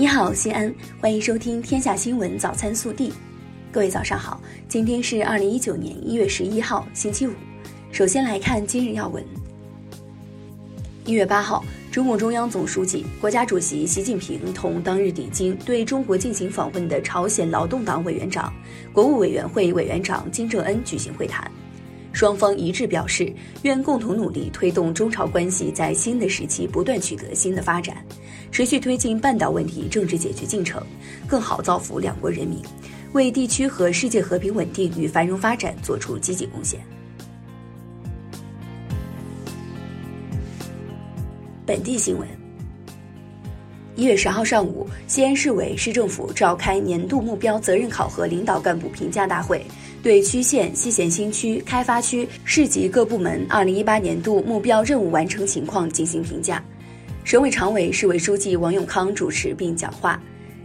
你好，西安，欢迎收听《天下新闻早餐速递》。各位早上好，今天是二零一九年一月十一号，星期五。首先来看今日要闻。一月八号，中共中央总书记、国家主席习近平同当日抵京对中国进行访问的朝鲜劳动党委员长、国务委员会委员长金正恩举行会谈。双方一致表示，愿共同努力推动中朝关系在新的时期不断取得新的发展，持续推进半岛问题政治解决进程，更好造福两国人民，为地区和世界和平稳定与繁荣发展作出积极贡献。本地新闻：一月十号上午，西安市委市政府召开年度目标责任考核领导干部评价大会。对区县、西咸新区、开发区、市级各部门二零一八年度目标任务完成情况进行评价。省委常委、市委书记王永康主持并讲话，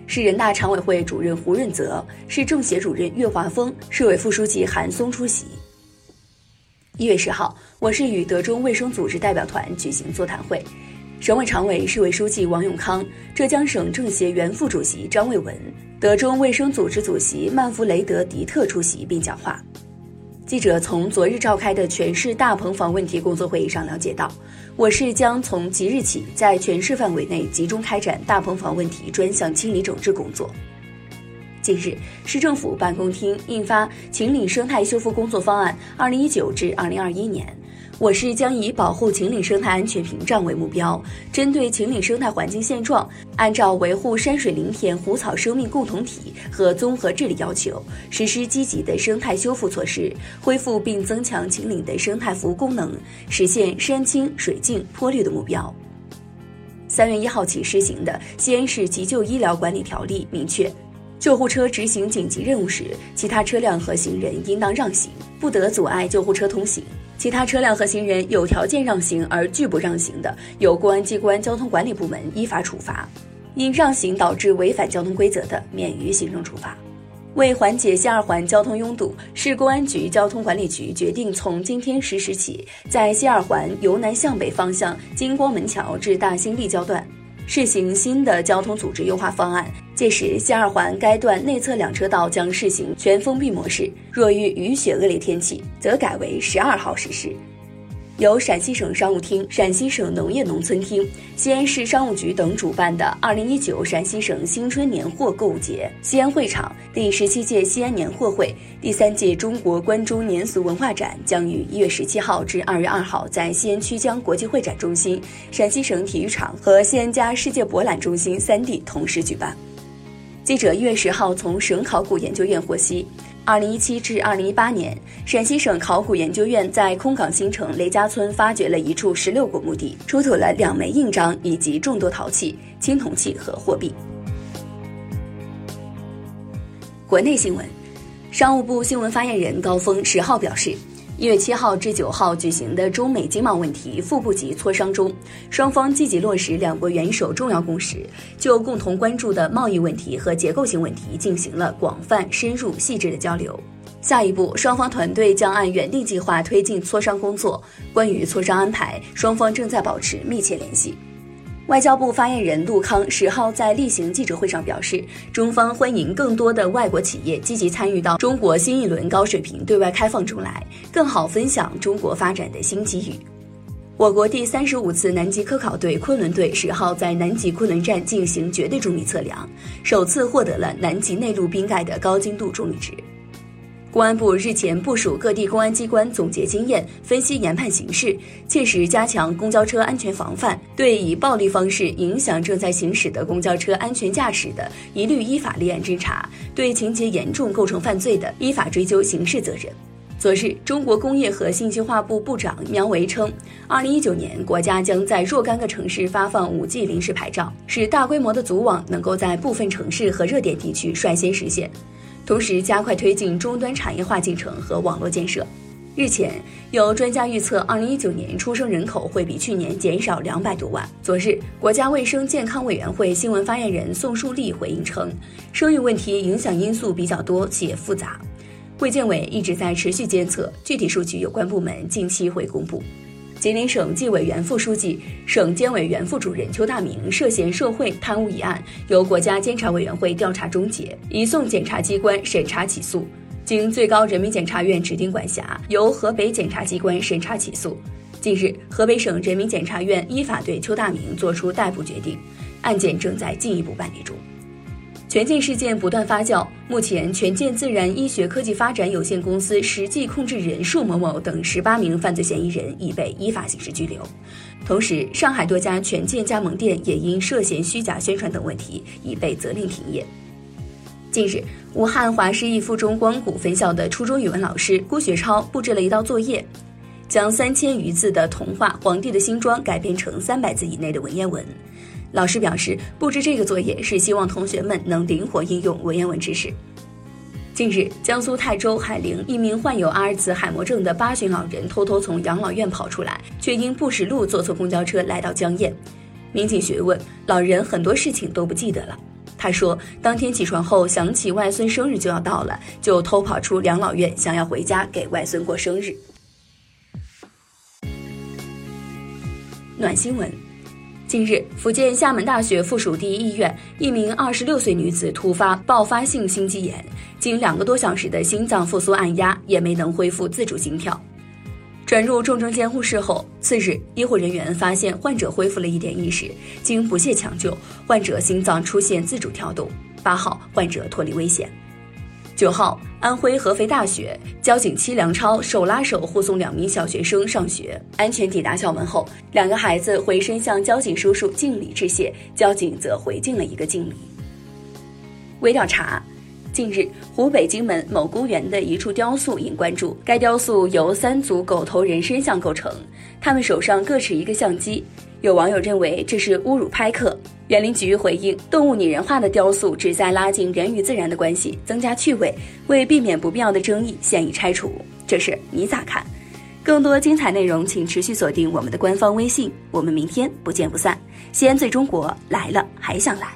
市人大常委会主任胡润泽、市政协主任岳华峰、市委副书记韩松出席。一月十号，我市与德中卫生组织代表团举行座谈会。省委常委、市委书记王永康，浙江省政协原副主席张卫文，德中卫生组织主席曼弗雷德·迪特出席并讲话。记者从昨日召开的全市大棚房问题工作会议上了解到，我市将从即日起在全市范围内集中开展大棚房问题专项清理整治工作。近日，市政府办公厅印发《秦岭生态修复工作方案（二零一九至二零二一年）》。我市将以保护秦岭生态安全屏障为目标，针对秦岭生态环境现状，按照维护山水林田湖草生命共同体和综合治理要求，实施积极的生态修复措施，恢复并增强秦岭的生态服务功能，实现山清水净坡绿的目标。三月一号起施行的《西安市急救医疗管理条例》明确，救护车执行紧急任务时，其他车辆和行人应当让行，不得阻碍救护车通行。其他车辆和行人有条件让行而拒不让行的，由公安机关交通管理部门依法处罚；因让行导致违反交通规则的，免于行政处罚。为缓解西二环交通拥堵，市公安局交通管理局决定从今天十时起，在西二环由南向北方向金光门桥至大兴立交段。试行新的交通组织优化方案，届时西二环该段内侧两车道将试行全封闭模式，若遇雨雪恶劣天气，则改为十二号实施。由陕西省商务厅、陕西省农业农村厅、西安市商务局等主办的二零一九陕西省新春年货购物节西安会场第十七届西安年货会、第三届中国关中年俗文化展将于一月十七号至二月二号在西安曲江国际会展中心、陕西省体育场和西安家世界博览中心三地同时举办。记者一月十号从省考古研究院获悉。二零一七至二零一八年，陕西省考古研究院在空港新城雷家村发掘了一处十六国墓地，出土了两枚印章以及众多陶器、青铜器和货币。国内新闻，商务部新闻发言人高峰十号表示。一月七号至九号举行的中美经贸问题副部级磋商中，双方积极落实两国元首重要共识，就共同关注的贸易问题和结构性问题进行了广泛、深入、细致的交流。下一步，双方团队将按原定计划推进磋商工作。关于磋商安排，双方正在保持密切联系。外交部发言人陆康十号在例行记者会上表示，中方欢迎更多的外国企业积极参与到中国新一轮高水平对外开放中来，更好分享中国发展的新机遇。我国第三十五次南极科考队昆仑队十号在南极昆仑站进行绝对重力测量，首次获得了南极内陆冰盖的高精度重力值。公安部日前部署各地公安机关总结经验，分析研判形势，切实加强公交车安全防范，对以暴力方式影响正在行驶的公交车安全驾驶的，一律依法立案侦查；对情节严重构成犯罪的，依法追究刑事责任。昨日，中国工业和信息化部部长苗圩称，二零一九年国家将在若干个城市发放五 G 临时牌照，使大规模的组网能够在部分城市和热点地区率先实现。同时加快推进终端产业化进程和网络建设。日前，有专家预测，二零一九年出生人口会比去年减少两百多万。昨日，国家卫生健康委员会新闻发言人宋树立回应称，生育问题影响因素比较多且复杂，卫健委一直在持续监测，具体数据有关部门近期会公布。吉林省纪委原副书记、省监委原副主任邱大明涉嫌受贿贪污一案，由国家监察委员会调查终结，移送检察机关审查起诉。经最高人民检察院指定管辖，由河北检察机关审查起诉。近日，河北省人民检察院依法对邱大明作出逮捕决定，案件正在进一步办理中。权健事件不断发酵，目前权健自然医学科技发展有限公司实际控制人束某某等十八名犯罪嫌疑人已被依法刑事拘留。同时，上海多家权健加盟店也因涉嫌虚假宣传等问题已被责令停业。近日，武汉华师一附中光谷分校的初中语文老师郭学超布置了一道作业，将三千余字的童话《皇帝的新装》改编成三百字以内的文言文。老师表示，布置这个作业是希望同学们能灵活应用文言文知识。近日，江苏泰州海陵一名患有阿尔茨海默症的八旬老人偷偷从养老院跑出来，却因不识路坐错公交车来到江堰。民警询问老人，很多事情都不记得了。他说，当天起床后想起外孙生日就要到了，就偷跑出养老院，想要回家给外孙过生日。暖新闻。近日，福建厦门大学附属第一医院一名二十六岁女子突发爆发性心肌炎，经两个多小时的心脏复苏按压，也没能恢复自主心跳，转入重症监护室后，次日医护人员发现患者恢复了一点意识，经不懈抢救，患者心脏出现自主跳动。八号，患者脱离危险。九号，安徽合肥大学交警戚良超手拉手护送两名小学生上学，安全抵达校门后，两个孩子回身向交警叔叔敬礼致谢，交警则回敬了一个敬礼。微调查：近日，湖北荆门某公园的一处雕塑引关注，该雕塑由三组狗头人身像构成，他们手上各持一个相机。有网友认为这是侮辱拍客，园林局回应：动物拟人化的雕塑旨在拉近人与自然的关系，增加趣味，为避免不必要的争议，现已拆除。这事你咋看？更多精彩内容，请持续锁定我们的官方微信。我们明天不见不散。西安最中国来了，还想来？